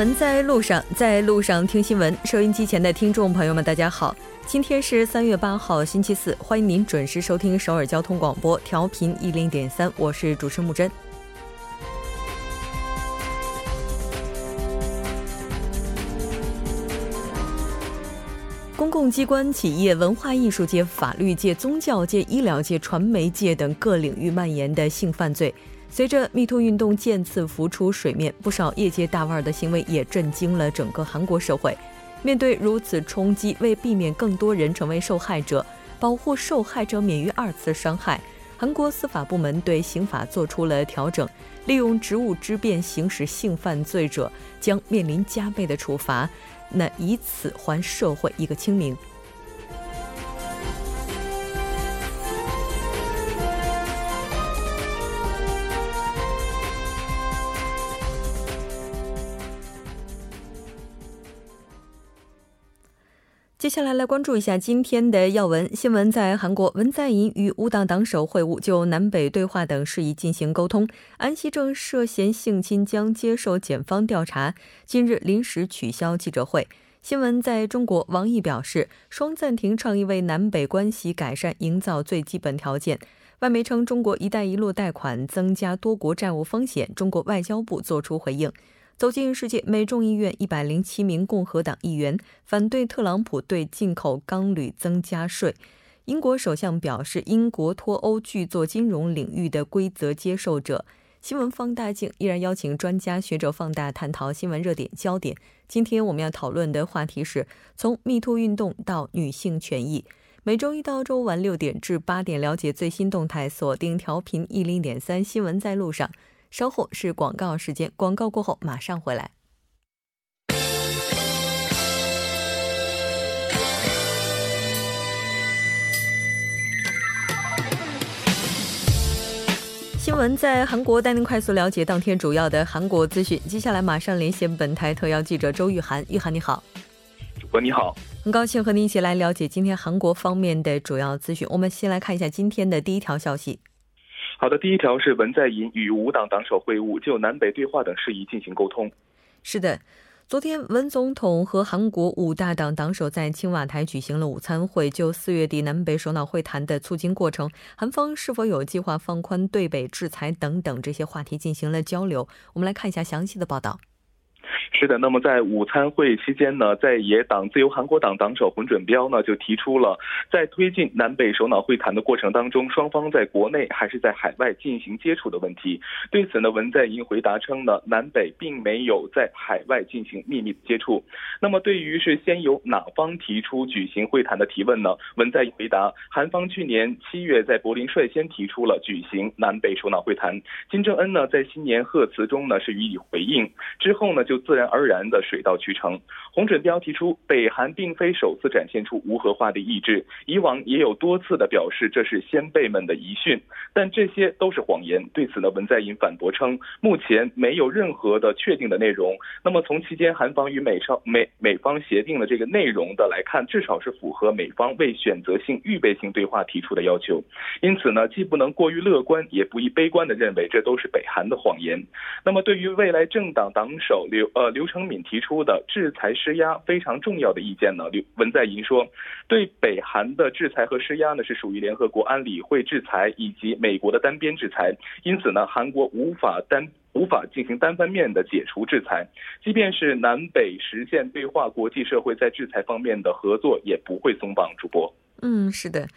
闻在路上，在路上听新闻。收音机前的听众朋友们，大家好，今天是三月八号，星期四，欢迎您准时收听首尔交通广播，调频一零点三，我是主持木真。公共机关、企业、文化艺术界、法律界、宗教界、医疗界、传媒界等各领域蔓延的性犯罪。随着 MeToo 运动渐次浮出水面，不少业界大腕的行为也震惊了整个韩国社会。面对如此冲击，为避免更多人成为受害者，保护受害者免于二次伤害，韩国司法部门对刑法做出了调整，利用职务之便行使性犯罪者将面临加倍的处罚，那以此还社会一个清明。接下来来关注一下今天的要闻新闻。在韩国，文在寅与五党党首会晤，就南北对话等事宜进行沟通。安熙正涉嫌性侵将接受检方调查，近日临时取消记者会。新闻在中国，王毅表示，双暂停倡议为南北关系改善营造最基本条件。外媒称，中国“一带一路”贷款增加多国债务风险，中国外交部作出回应。走进世界，美众议院一百零七名共和党议员反对特朗普对进口钢铝增加税。英国首相表示，英国脱欧巨作金融领域的规则接受者。新闻放大镜依然邀请专家学者放大探讨新闻热点焦点。今天我们要讨论的话题是从密兔运动到女性权益。每周一到周五晚六点至八点，了解最新动态，锁定调频一零点三，新闻在路上。稍后是广告时间，广告过后马上回来。新闻在韩国，带您快速了解当天主要的韩国资讯。接下来马上连线本台特邀记者周玉涵，玉涵你好，主播你好，很高兴和您一起来了解今天韩国方面的主要资讯。我们先来看一下今天的第一条消息。好的，第一条是文在寅与五党党首会晤，就南北对话等事宜进行沟通。是的，昨天文总统和韩国五大党党首在青瓦台举行了午餐会，就四月底南北首脑会谈的促进过程、韩方是否有计划放宽对北制裁等等这些话题进行了交流。我们来看一下详细的报道。是的，那么在午餐会期间呢，在野党自由韩国党党首洪准标呢就提出了，在推进南北首脑会谈的过程当中，双方在国内还是在海外进行接触的问题。对此呢，文在寅回答称呢，南北并没有在海外进行秘密接触。那么对于是先由哪方提出举行会谈的提问呢？文在寅回答，韩方去年七月在柏林率先提出了举行南北首脑会谈，金正恩呢在新年贺词中呢是予以回应，之后呢就自然。而然的水到渠成。洪准标提出，北韩并非首次展现出无核化的意志，以往也有多次的表示这是先辈们的遗训，但这些都是谎言。对此呢，文在寅反驳称，目前没有任何的确定的内容。那么从期间韩方与美朝美美方协定的这个内容的来看，至少是符合美方为选择性预备性对话提出的要求。因此呢，既不能过于乐观，也不宜悲观的认为这都是北韩的谎言。那么对于未来政党党首刘呃刘。承敏提出的制裁施压非常重要的意见呢，刘文在寅说，对北韩的制裁和施压呢是属于联合国安理会制裁以及美国的单边制裁，因此呢，韩国无法单无法进行单方面的解除制裁，即便是南北实现对话，国际社会在制裁方面的合作也不会松绑。主播，嗯，是的，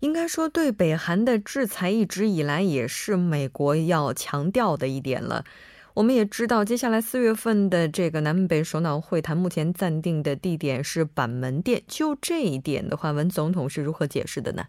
应该说对北韩的制裁一直以来也是美国要强调的一点了。我们也知道，接下来四月份的这个南北首脑会谈，目前暂定的地点是板门店。就这一点的话，文总统是如何解释的呢？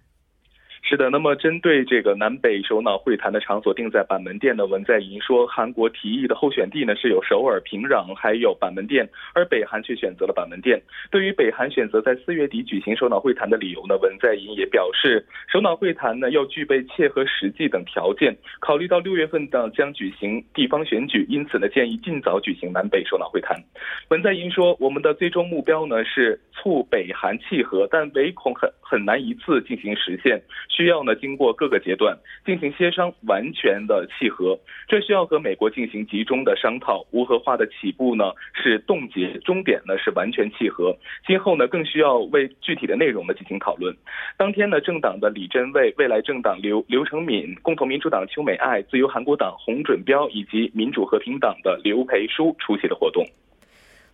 是的，那么针对这个南北首脑会谈的场所定在板门店的文在寅说，韩国提议的候选地呢是有首尔、平壤，还有板门店，而北韩却选择了板门店。对于北韩选择在四月底举行首脑会谈的理由呢，文在寅也表示，首脑会谈呢要具备切合实际等条件，考虑到六月份呢将举行地方选举，因此呢建议尽早举行南北首脑会谈。文在寅说，我们的最终目标呢是促北韩契合，但唯恐很很难一次进行实现。需要呢经过各个阶段进行协商，完全的契合。这需要和美国进行集中的商讨。无核化的起步呢是冻结，终点呢是完全契合。今后呢更需要为具体的内容呢进行讨论。当天呢，政党的李珍蔚、未来政党刘刘成敏、共同民主党邱美爱、自由韩国党洪准标以及民主和平党的刘培书出席了活动。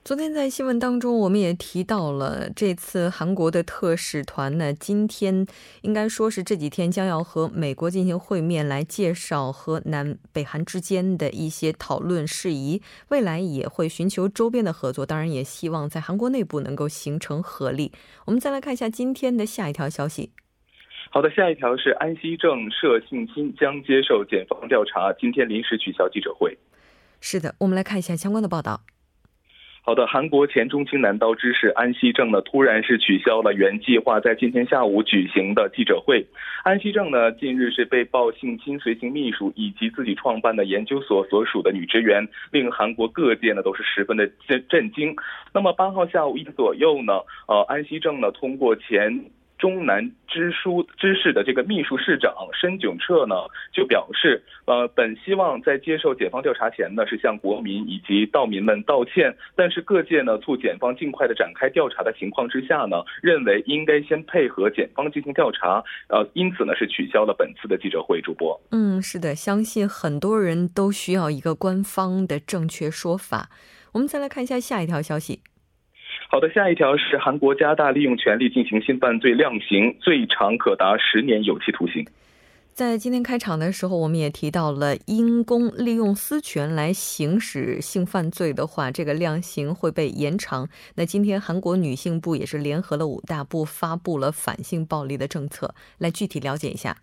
昨天在新闻当中，我们也提到了这次韩国的特使团呢，今天应该说是这几天将要和美国进行会面，来介绍和南北韩之间的一些讨论事宜。未来也会寻求周边的合作，当然也希望在韩国内部能够形成合力。我们再来看一下今天的下一条消息。好的，下一条是安熙正涉性侵将接受检方调查，今天临时取消记者会。是的，我们来看一下相关的报道。好的，韩国前中青男刀之士安熙正呢，突然是取消了原计划在今天下午举行的记者会。安熙正呢，近日是被曝性侵随行秘书以及自己创办的研究所所属的女职员，令韩国各界呢都是十分的震震惊。那么八号下午一点左右呢，呃，安熙正呢通过前。中南支书知事的这个秘书市长申炯彻呢，就表示，呃，本希望在接受检方调查前呢，是向国民以及道民们道歉。但是各界呢，促检方尽快的展开调查的情况之下呢，认为应该先配合检方进行调查，呃，因此呢，是取消了本次的记者会。主播，嗯，是的，相信很多人都需要一个官方的正确说法。我们再来看一下下一条消息。好的，下一条是韩国加大利用权力进行性犯罪量刑，最长可达十年有期徒刑。在今天开场的时候，我们也提到了，因公利用私权来行使性犯罪的话，这个量刑会被延长。那今天韩国女性部也是联合了五大部，发布了反性暴力的政策，来具体了解一下。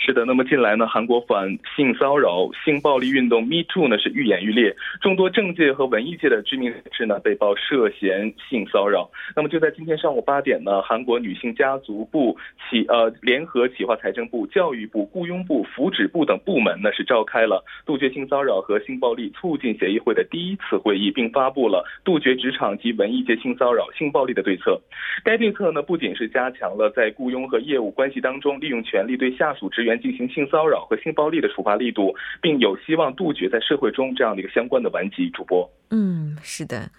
是的，那么近来呢，韩国反性骚扰、性暴力运动 Me Too 呢是愈演愈烈，众多政界和文艺界的知名人士呢被曝涉嫌性骚扰。那么就在今天上午八点呢，韩国女性家族部企呃联合企划财政部、教育部、雇佣部、福祉部等部门呢是召开了杜绝性骚扰和性暴力促进协议会的第一次会议，并发布了杜绝职场及文艺界性骚扰、性暴力的对策。该对策呢不仅是加强了在雇佣和业务关系当中利用权力对下属职员员进行性骚扰和性暴力的处罚力度，并有希望杜绝在社会中这样的一个相关的顽疾。主播，嗯，是的。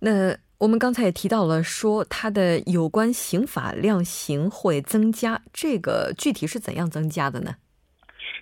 那我们刚才也提到了，说它的有关刑法量刑会增加，这个具体是怎样增加的呢？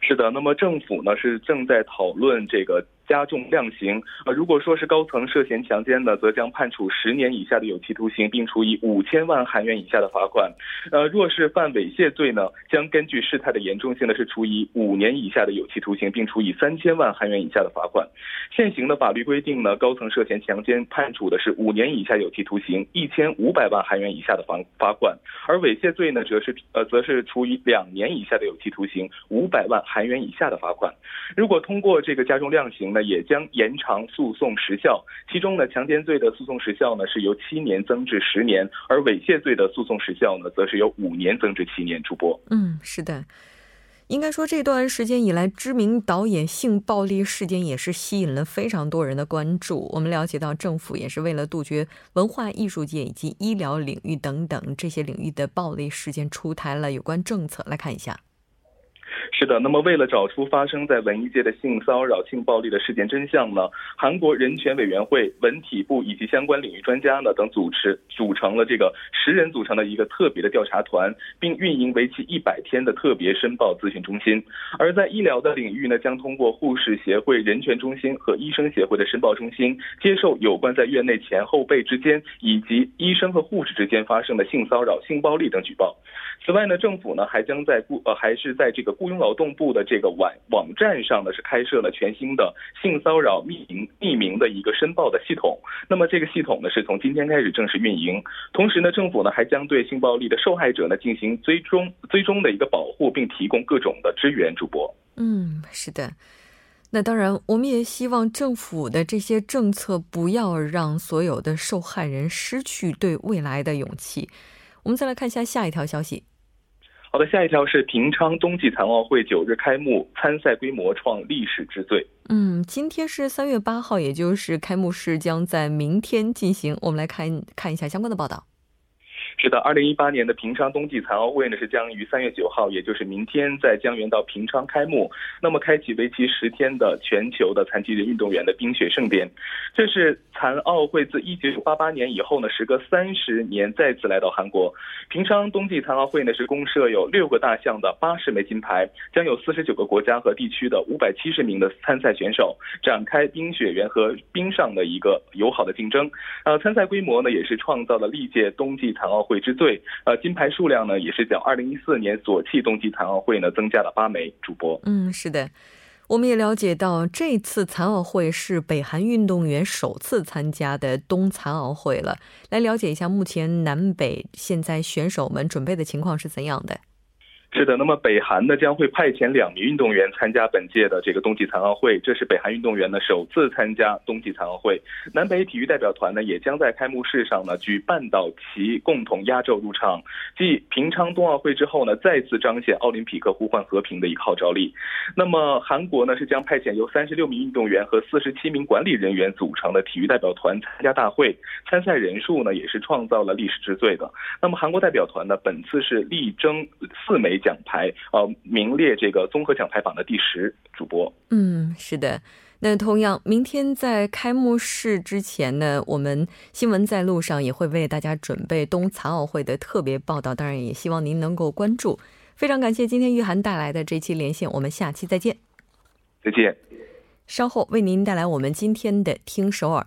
是的，那么政府呢是正在讨论这个。加重量刑，呃，如果说是高层涉嫌强奸的，则将判处十年以下的有期徒刑，并处以五千万韩元以下的罚款。呃，若是犯猥亵罪呢，将根据事态的严重性呢，是处以五年以下的有期徒刑，并处以三千万韩元以下的罚款。现行的法律规定呢，高层涉嫌强奸，判处的是五年以下有期徒刑，一千五百万韩元以下的罚罚款；而猥亵罪呢，则是呃，则是处以两年以下的有期徒刑，五百万韩元以下的罚款。如果通过这个加重量刑，那也将延长诉讼时效，其中呢，强奸罪的诉讼时效呢是由七年增至十年，而猥亵罪的诉讼时效呢，则是由五年增至七年。主播，嗯，是的，应该说这段时间以来，知名导演性暴力事件也是吸引了非常多人的关注。我们了解到，政府也是为了杜绝文化艺术界以及医疗领域等等这些领域的暴力事件，出台了有关政策。来看一下。是的，那么为了找出发生在文艺界的性骚扰、性暴力的事件真相呢，韩国人权委员会、文体部以及相关领域专家呢等组织组成了这个十人组成的一个特别的调查团，并运营为期一百天的特别申报咨询中心。而在医疗的领域呢，将通过护士协会、人权中心和医生协会的申报中心，接受有关在院内前后辈之间以及医生和护士之间发生的性骚扰、性暴力等举报。此外呢，政府呢还将在雇呃还是在这个雇佣劳动部的这个网网站上呢是开设了全新的性骚扰匿名匿名的一个申报的系统。那么这个系统呢是从今天开始正式运营。同时呢，政府呢还将对性暴力的受害者呢进行追踪追踪的一个保护，并提供各种的支援。主播，嗯，是的。那当然，我们也希望政府的这些政策不要让所有的受害人失去对未来的勇气。我们再来看一下下一条消息。好的，下一条是平昌冬季残奥会九日开幕，参赛规模创历史之最。嗯，今天是三月八号，也就是开幕式将在明天进行。我们来看看一下相关的报道。是的，二零一八年的平昌冬季残奥会呢是将于三月九号，也就是明天在江原道平昌开幕。那么，开启为期十天的全球的残疾人运动员的冰雪盛典。这是残奥会自一九八八年以后呢，时隔三十年再次来到韩国。平昌冬季残奥会呢是公设有六个大项的八十枚金牌，将有四十九个国家和地区的五百七十名的参赛选手展开冰雪原和冰上的一个友好的竞争。呃，参赛规模呢也是创造了历届冬季残奥会之最。呃，金牌数量呢也是较二零一四年索契冬季残奥会呢增加了八枚。主播，嗯，是的。我们也了解到，这次残奥会是北韩运动员首次参加的冬残奥会了。来了解一下，目前南北现在选手们准备的情况是怎样的？是的，那么北韩呢将会派遣两名运动员参加本届的这个冬季残奥会，这是北韩运动员呢首次参加冬季残奥会。南北体育代表团呢也将在开幕式上呢举半岛旗共同压轴入场，继平昌冬奥会之后呢再次彰显奥林匹克呼唤和平的一个号召力。那么韩国呢是将派遣由三十六名运动员和四十七名管理人员组成的体育代表团参加大会，参赛人数呢也是创造了历史之最的。那么韩国代表团呢本次是力争四枚。奖牌，呃，名列这个综合奖牌榜的第十。主播，嗯，是的。那同样，明天在开幕式之前呢，我们新闻在路上也会为大家准备冬残奥会的特别报道，当然也希望您能够关注。非常感谢今天玉涵带来的这期连线，我们下期再见。再见。稍后为您带来我们今天的听首尔。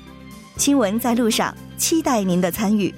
新闻在路上，期待您的参与。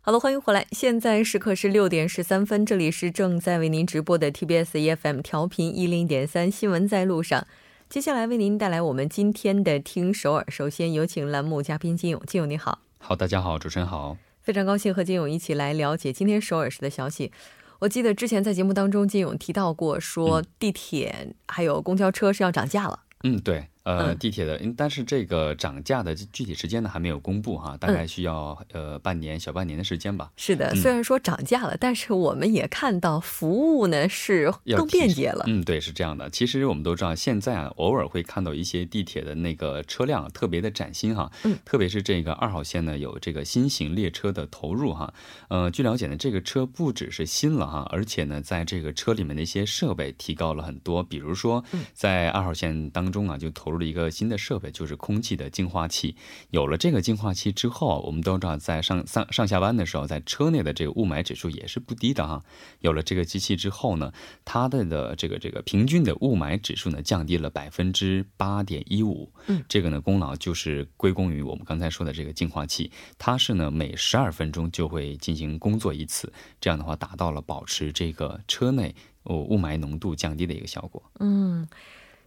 好了，欢迎回来。现在时刻是六点十三分，这里是正在为您直播的 TBS EFM 调频一零点三。新闻在路上，接下来为您带来我们今天的听首尔。首先有请栏目嘉宾金勇，金勇你好。好，大家好，主持人好。非常高兴和金勇一起来了解今天首尔市的消息。我记得之前在节目当中，金勇提到过，说地铁还有公交车是要涨价了。嗯，对。呃，地铁的，但是这个涨价的具体时间呢还没有公布哈，大概需要呃半年小半年的时间吧。是的，虽然说涨价了，但是我们也看到服务呢是更便捷了。嗯，对，是这样的。其实我们都知道，现在啊偶尔会看到一些地铁的那个车辆特别的崭新哈，嗯，特别是这个二号线呢有这个新型列车的投入哈。呃，据了解呢，这个车不只是新了哈，而且呢在这个车里面的一些设备提高了很多，比如说在二号线当中啊就投入。一个新的设备就是空气的净化器。有了这个净化器之后，我们都知道在上上上下班的时候，在车内的这个雾霾指数也是不低的哈。有了这个机器之后呢，它的的这个这个平均的雾霾指数呢降低了百分之八点一五。嗯，这个呢功劳就是归功于我们刚才说的这个净化器。它是呢每十二分钟就会进行工作一次，这样的话达到了保持这个车内哦雾霾浓度降低的一个效果。嗯。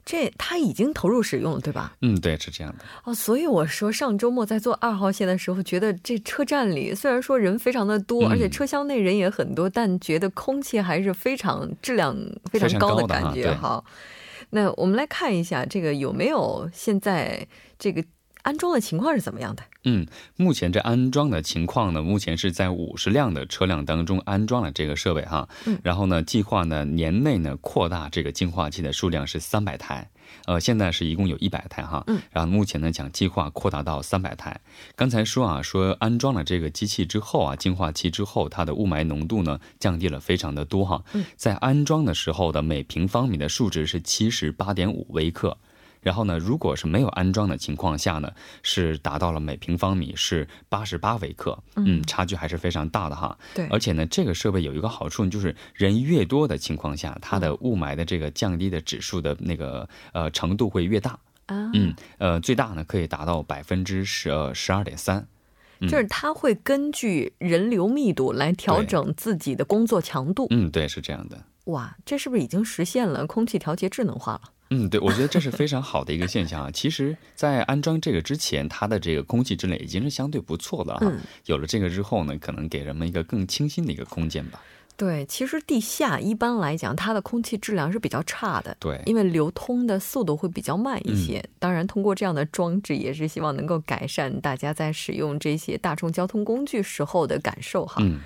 这他已经投入使用了，对吧？嗯，对，是这样的。哦，所以我说上周末在坐二号线的时候，觉得这车站里虽然说人非常的多，而且车厢内人也很多，但觉得空气还是非常质量非常高的感觉哈。那我们来看一下这个有没有现在这个。安装的情况是怎么样的？嗯，目前这安装的情况呢，目前是在五十辆的车辆当中安装了这个设备哈。嗯，然后呢，计划呢年内呢扩大这个净化器的数量是三百台，呃，现在是一共有一百台哈。嗯，然后目前呢讲计划扩大到三百台。刚才说啊，说安装了这个机器之后啊，净化器之后，它的雾霾浓度呢降低了非常的多哈。嗯，在安装的时候的每平方米的数值是七十八点五微克。然后呢，如果是没有安装的情况下呢，是达到了每平方米是八十八微克，嗯，差距还是非常大的哈。对，而且呢，这个设备有一个好处，就是人越多的情况下，它的雾霾的这个降低的指数的那个呃程度会越大啊。嗯，呃，最大呢可以达到百分之十十二点三。就是它会根据人流密度来调整自己的工作强度。嗯，对，是这样的。哇，这是不是已经实现了空气调节智能化了？嗯，对，我觉得这是非常好的一个现象啊。其实，在安装这个之前，它的这个空气质量已经是相对不错的哈。有了这个之后呢，可能给人们一个更清新的一个空间吧。对，其实地下一般来讲，它的空气质量是比较差的。对，因为流通的速度会比较慢一些。当然，通过这样的装置，也是希望能够改善大家在使用这些大众交通工具时候的感受哈。嗯。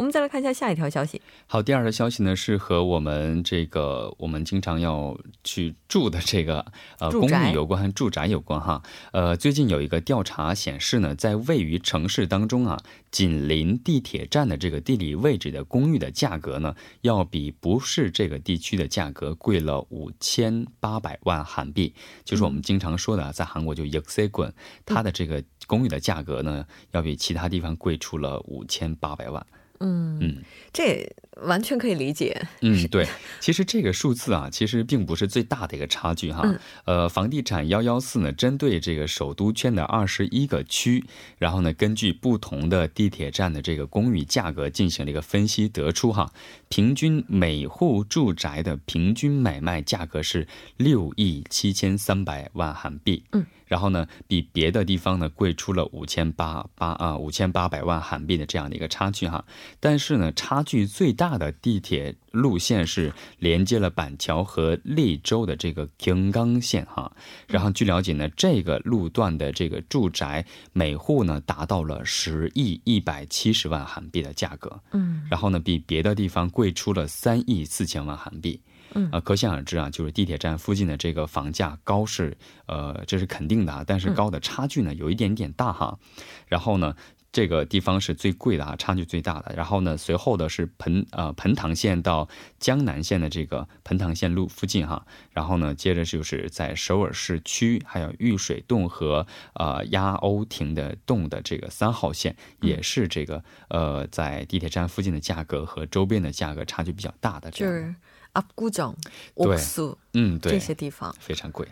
我们再来看一下下一条消息。好，第二条消息呢是和我们这个我们经常要去住的这个呃公寓有关，住宅有关哈。呃，最近有一个调查显示呢，在位于城市当中啊，紧邻地铁站的这个地理位置的公寓的价格呢，要比不是这个地区的价格贵了五千八百万韩币。就是我们经常说的，在韩国就 y x s e 它的这个公寓的价格呢，要比其他地方贵出了五千八百万。嗯嗯，这完全可以理解。嗯，对，其实这个数字啊，其实并不是最大的一个差距哈。呃，房地产幺幺四呢，针对这个首都圈的二十一个区，然后呢，根据不同的地铁站的这个公寓价格进行了一个分析，得出哈，平均每户住宅的平均买卖价格是六亿七千三百万韩币。嗯。然后呢，比别的地方呢贵出了五千八八啊五千八百万韩币的这样的一个差距哈，但是呢，差距最大的地铁路线是连接了板桥和利州的这个京冈线哈。然后据了解呢，这个路段的这个住宅每户呢达到了十亿一百七十万韩币的价格，嗯，然后呢，比别的地方贵出了三亿四千万韩币。嗯啊，可想而知啊，就是地铁站附近的这个房价高是，呃，这是肯定的啊，但是高的差距呢有一点点大哈，然后呢。这个地方是最贵的啊，差距最大的。然后呢，随后的是盆呃盆塘线到江南线的这个盆塘线路附近哈。然后呢，接着就是在首尔市区，还有玉水洞和呃鸭鸥亭的洞的这个三号线，也是这个呃在地铁站附近的价格和周边的价格差距比较大的。就是阿古정옥 수， 嗯，对，这些地方非常贵。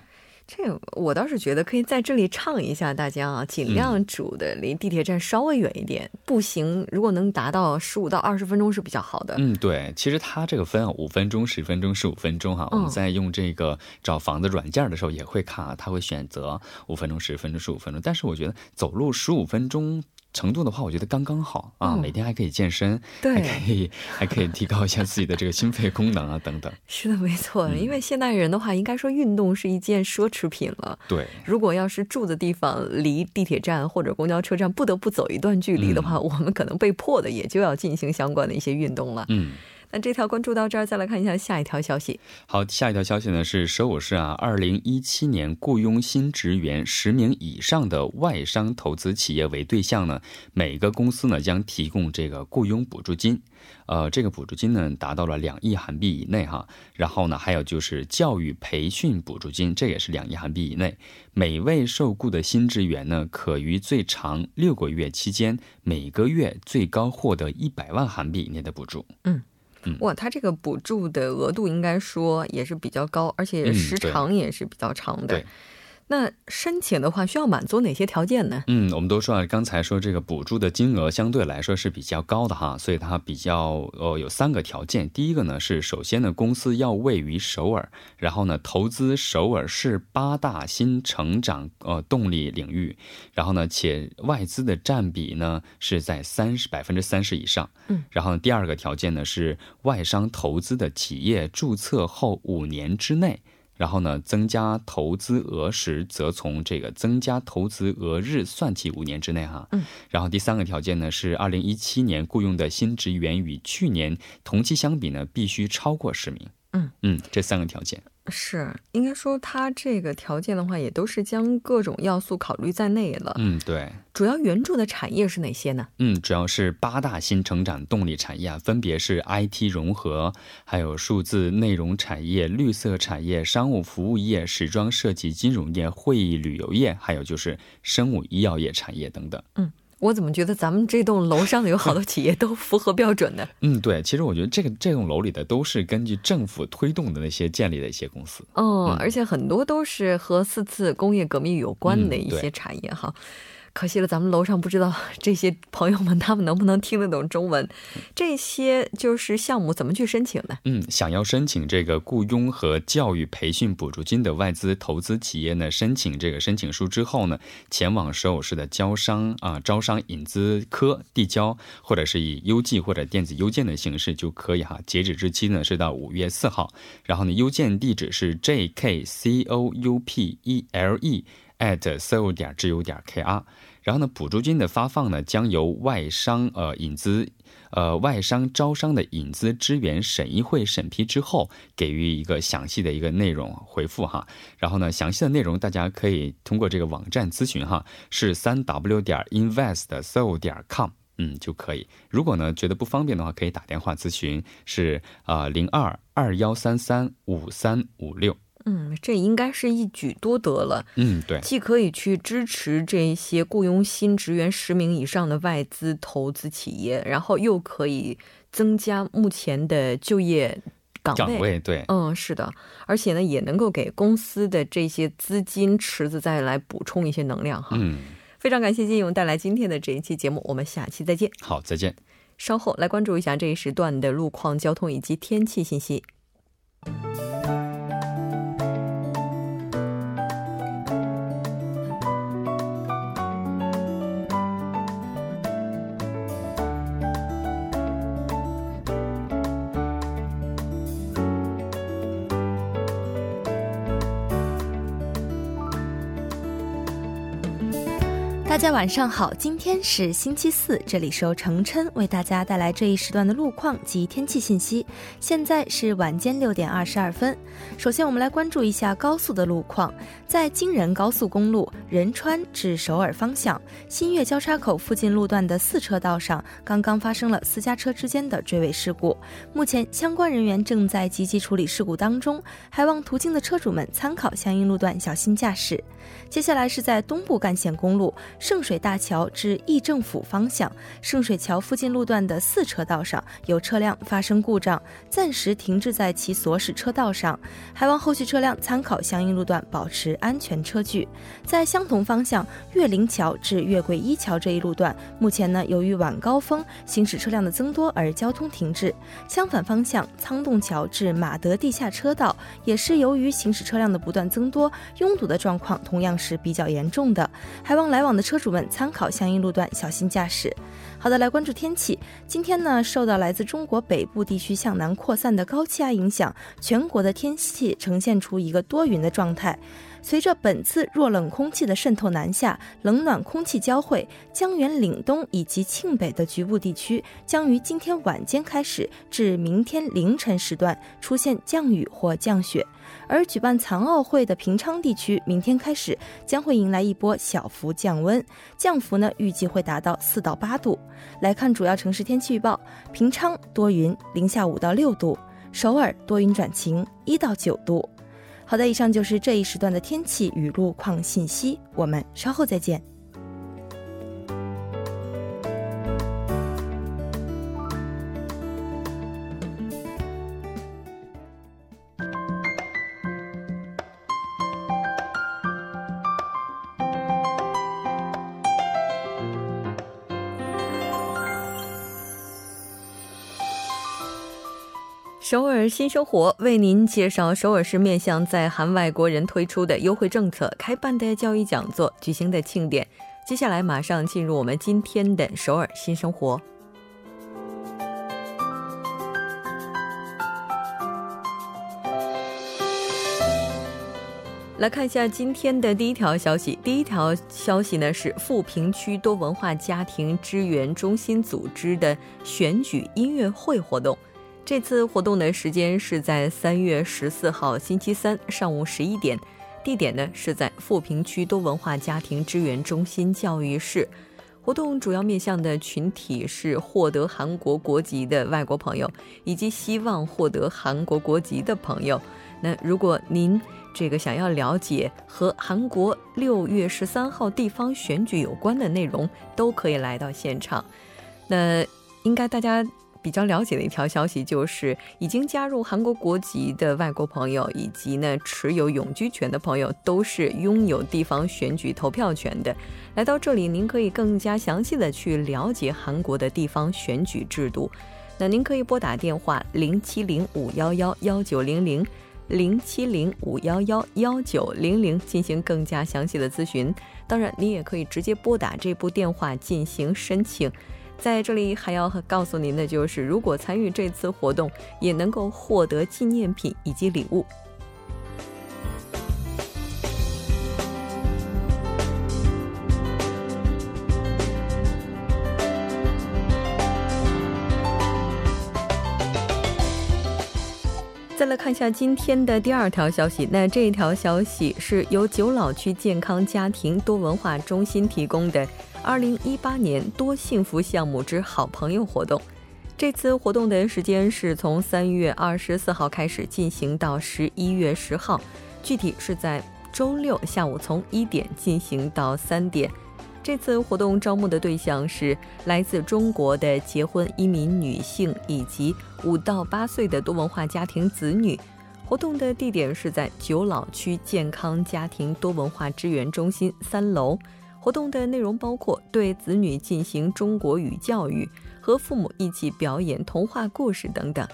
这我倒是觉得可以在这里唱一下，大家啊，尽量住的离地铁站稍微远一点，步行如果能达到十五到二十分钟是比较好的。嗯，对，其实它这个分五分钟、十分钟、十五分钟哈，我们在用这个找房子软件的时候也会看啊，它会选择五分钟、十分钟、十五分钟，但是我觉得走路十五分钟。 程度的话，我觉得刚刚好啊，每天还可以健身，对，还可以还可以提高一下自己的这个心肺功能啊，等等。是的，没错，因为现代人的话，应该说运动是一件奢侈品了。对，如果要是住的地方离地铁站或者公交车站不得不走一段距离的话，我们可能被迫的也就要进行相关的一些运动了。嗯。那这条关注到这儿，再来看一下下一条消息。好，下一条消息呢是首尔市啊，二零一七年雇佣新职员十名以上的外商投资企业为对象呢，每个公司呢将提供这个雇佣补助金，呃，这个补助金呢达到了两亿韩币以内哈。然后呢，还有就是教育培训补助金，这也是两亿韩币以内。每位受雇的新职员呢，可于最长六个月期间，每个月最高获得一百万韩币以内的补助。嗯。哇，它这个补助的额度应该说也是比较高，而且时长也是比较长的。那申请的话需要满足哪些条件呢？嗯，我们都说啊，刚才说这个补助的金额相对来说是比较高的哈，所以它比较呃有三个条件。第一个呢是，首先呢公司要位于首尔，然后呢投资首尔市八大新成长呃动力领域，然后呢且外资的占比呢是在三十百分之三十以上。嗯，然后第二个条件呢是外商投资的企业注册后五年之内。然后呢，增加投资额时，则从这个增加投资额日算起五年之内哈。嗯。然后第三个条件呢，是二零一七年雇佣的新职员与去年同期相比呢，必须超过十名。嗯嗯，这三个条件。是，应该说它这个条件的话，也都是将各种要素考虑在内了。嗯，对。主要援助的产业是哪些呢？嗯，主要是八大新成长动力产业啊，分别是 IT 融合，还有数字内容产业、绿色产业、商务服务业、时装设计、金融业、会议旅游业，还有就是生物医药业产业等等。嗯。我怎么觉得咱们这栋楼上的有好多企业都符合标准呢？嗯，对，其实我觉得这个这栋楼里的都是根据政府推动的那些建立的一些公司。哦，而且很多都是和四次工业革命有关的一些产业哈。可惜了，咱们楼上不知道 这些朋友们他们能不能听得懂中文。这些就是项目怎么去申请呢？嗯，想要申请这个雇佣和教育培训补助金的外资投资企业呢，申请这个申请书之后呢，前往首尔市的招商啊招商引资科递交，或者是以邮寄或者电子邮件的形式就可以哈。截止日期呢是到五月四号，然后呢邮件地址是 j k c o u p e l e。At so 点 g u 点 k r，然后呢，补助金的发放呢，将由外商呃引资呃外商招商的引资支援审议会审批之后，给予一个详细的一个内容回复哈。然后呢，详细的内容大家可以通过这个网站咨询哈，是三 w 点 invest so 点 com，嗯就可以。如果呢觉得不方便的话，可以打电话咨询，是啊零二二幺三三五三五六。嗯，这应该是一举多得了。嗯，对，既可以去支持这些雇佣新职员十名以上的外资投资企业，然后又可以增加目前的就业岗位。岗位对，嗯，是的，而且呢，也能够给公司的这些资金池子再来补充一些能量哈。嗯，非常感谢金勇带来今天的这一期节目，我们下期再见。好，再见。稍后来关注一下这一时段的路况、交通以及天气信息。大家晚上好，今天是星期四，这里是由程琛为大家带来这一时段的路况及天气信息。现在是晚间六点二十二分。首先，我们来关注一下高速的路况。在京仁高速公路仁川至首尔方向新月交叉口附近路段的四车道上，刚刚发生了私家车之间的追尾事故。目前，相关人员正在积极处理事故当中，还望途经的车主们参考相应路段，小心驾驶。接下来是在东部干线公路圣水大桥至议政府方向圣水桥附近路段的四车道上有车辆发生故障，暂时停滞在其所驶车道上，还望后续车辆参考相应路段，保持安全车距。在相同方向岳林桥至月桂一桥这一路段，目前呢由于晚高峰行驶车辆的增多而交通停滞。相反方向仓洞桥至马德地下车道也是由于行驶车辆的不断增多，拥堵的状况。同样是比较严重的，还望来往的车主们参考相应路段，小心驾驶。好的，来关注天气。今天呢，受到来自中国北部地区向南扩散的高气压影响，全国的天气呈现出一个多云的状态。随着本次弱冷空气的渗透南下，冷暖空气交汇，江源岭东以及庆北的局部地区将于今天晚间开始至明天凌晨时段出现降雨或降雪。而举办残奥会的平昌地区，明天开始将会迎来一波小幅降温，降幅呢预计会达到四到八度。来看主要城市天气预报：平昌多云，零下五到六度；首尔多云转晴，一到九度。好的，以上就是这一时段的天气与路况信息，我们稍后再见。首尔新生活为您介绍首尔市面向在韩外国人推出的优惠政策、开办的教育讲座、举行的庆典。接下来马上进入我们今天的首尔新生活。来看一下今天的第一条消息。第一条消息呢是富平区多文化家庭支援中心组织的选举音乐会活动。这次活动的时间是在三月十四号星期三上午十一点，地点呢是在富平区多文化家庭支援中心教育室。活动主要面向的群体是获得韩国国籍的外国朋友，以及希望获得韩国国籍的朋友。那如果您这个想要了解和韩国六月十三号地方选举有关的内容，都可以来到现场。那应该大家。比较了解的一条消息就是，已经加入韩国国籍的外国朋友以及呢持有永居权的朋友，都是拥有地方选举投票权的。来到这里，您可以更加详细的去了解韩国的地方选举制度。那您可以拨打电话零七零五幺幺幺九零零零七零五幺幺幺九零零进行更加详细的咨询。当然，您也可以直接拨打这部电话进行申请。在这里还要告诉您的就是，如果参与这次活动，也能够获得纪念品以及礼物。再来看一下今天的第二条消息，那这一条消息是由九老区健康家庭多文化中心提供的。二零一八年多幸福项目之好朋友活动，这次活动的时间是从三月二十四号开始进行到十一月十号，具体是在周六下午从一点进行到三点。这次活动招募的对象是来自中国的结婚移民女性以及五到八岁的多文化家庭子女。活动的地点是在九老区健康家庭多文化支援中心三楼。活动的内容包括对子女进行中国语教育，和父母一起表演童话故事等等。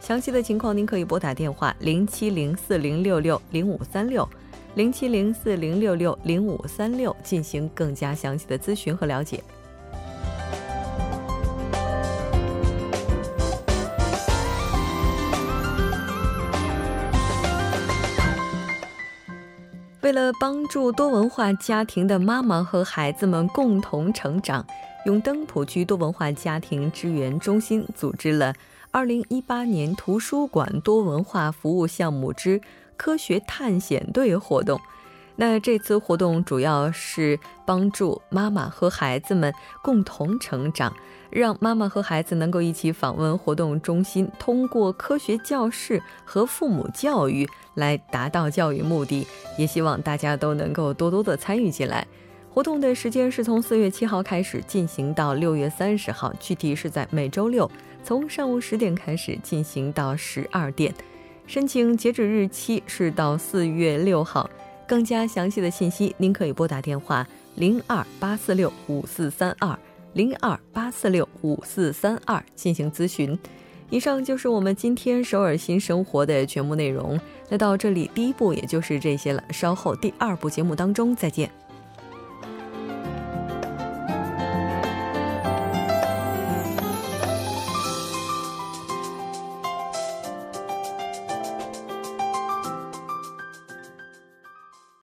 详细的情况您可以拨打电话零七零四零六六零五三六零七零四零六六零五三六进行更加详细的咨询和了解。为了帮助多文化家庭的妈妈和孩子们共同成长，永登浦区多文化家庭支援中心组织了2018年图书馆多文化服务项目之科学探险队活动。那这次活动主要是帮助妈妈和孩子们共同成长。让妈妈和孩子能够一起访问活动中心，通过科学教室和父母教育来达到教育目的。也希望大家都能够多多的参与进来。活动的时间是从四月七号开始进行到六月三十号，具体是在每周六，从上午十点开始进行到十二点。申请截止日期是到四月六号。更加详细的信息，您可以拨打电话零二八四六五四三二。零二八四六五四三二进行咨询。以上就是我们今天首尔新生活的全部内容。那到这里，第一步也就是这些了。稍后第二部节目当中再见。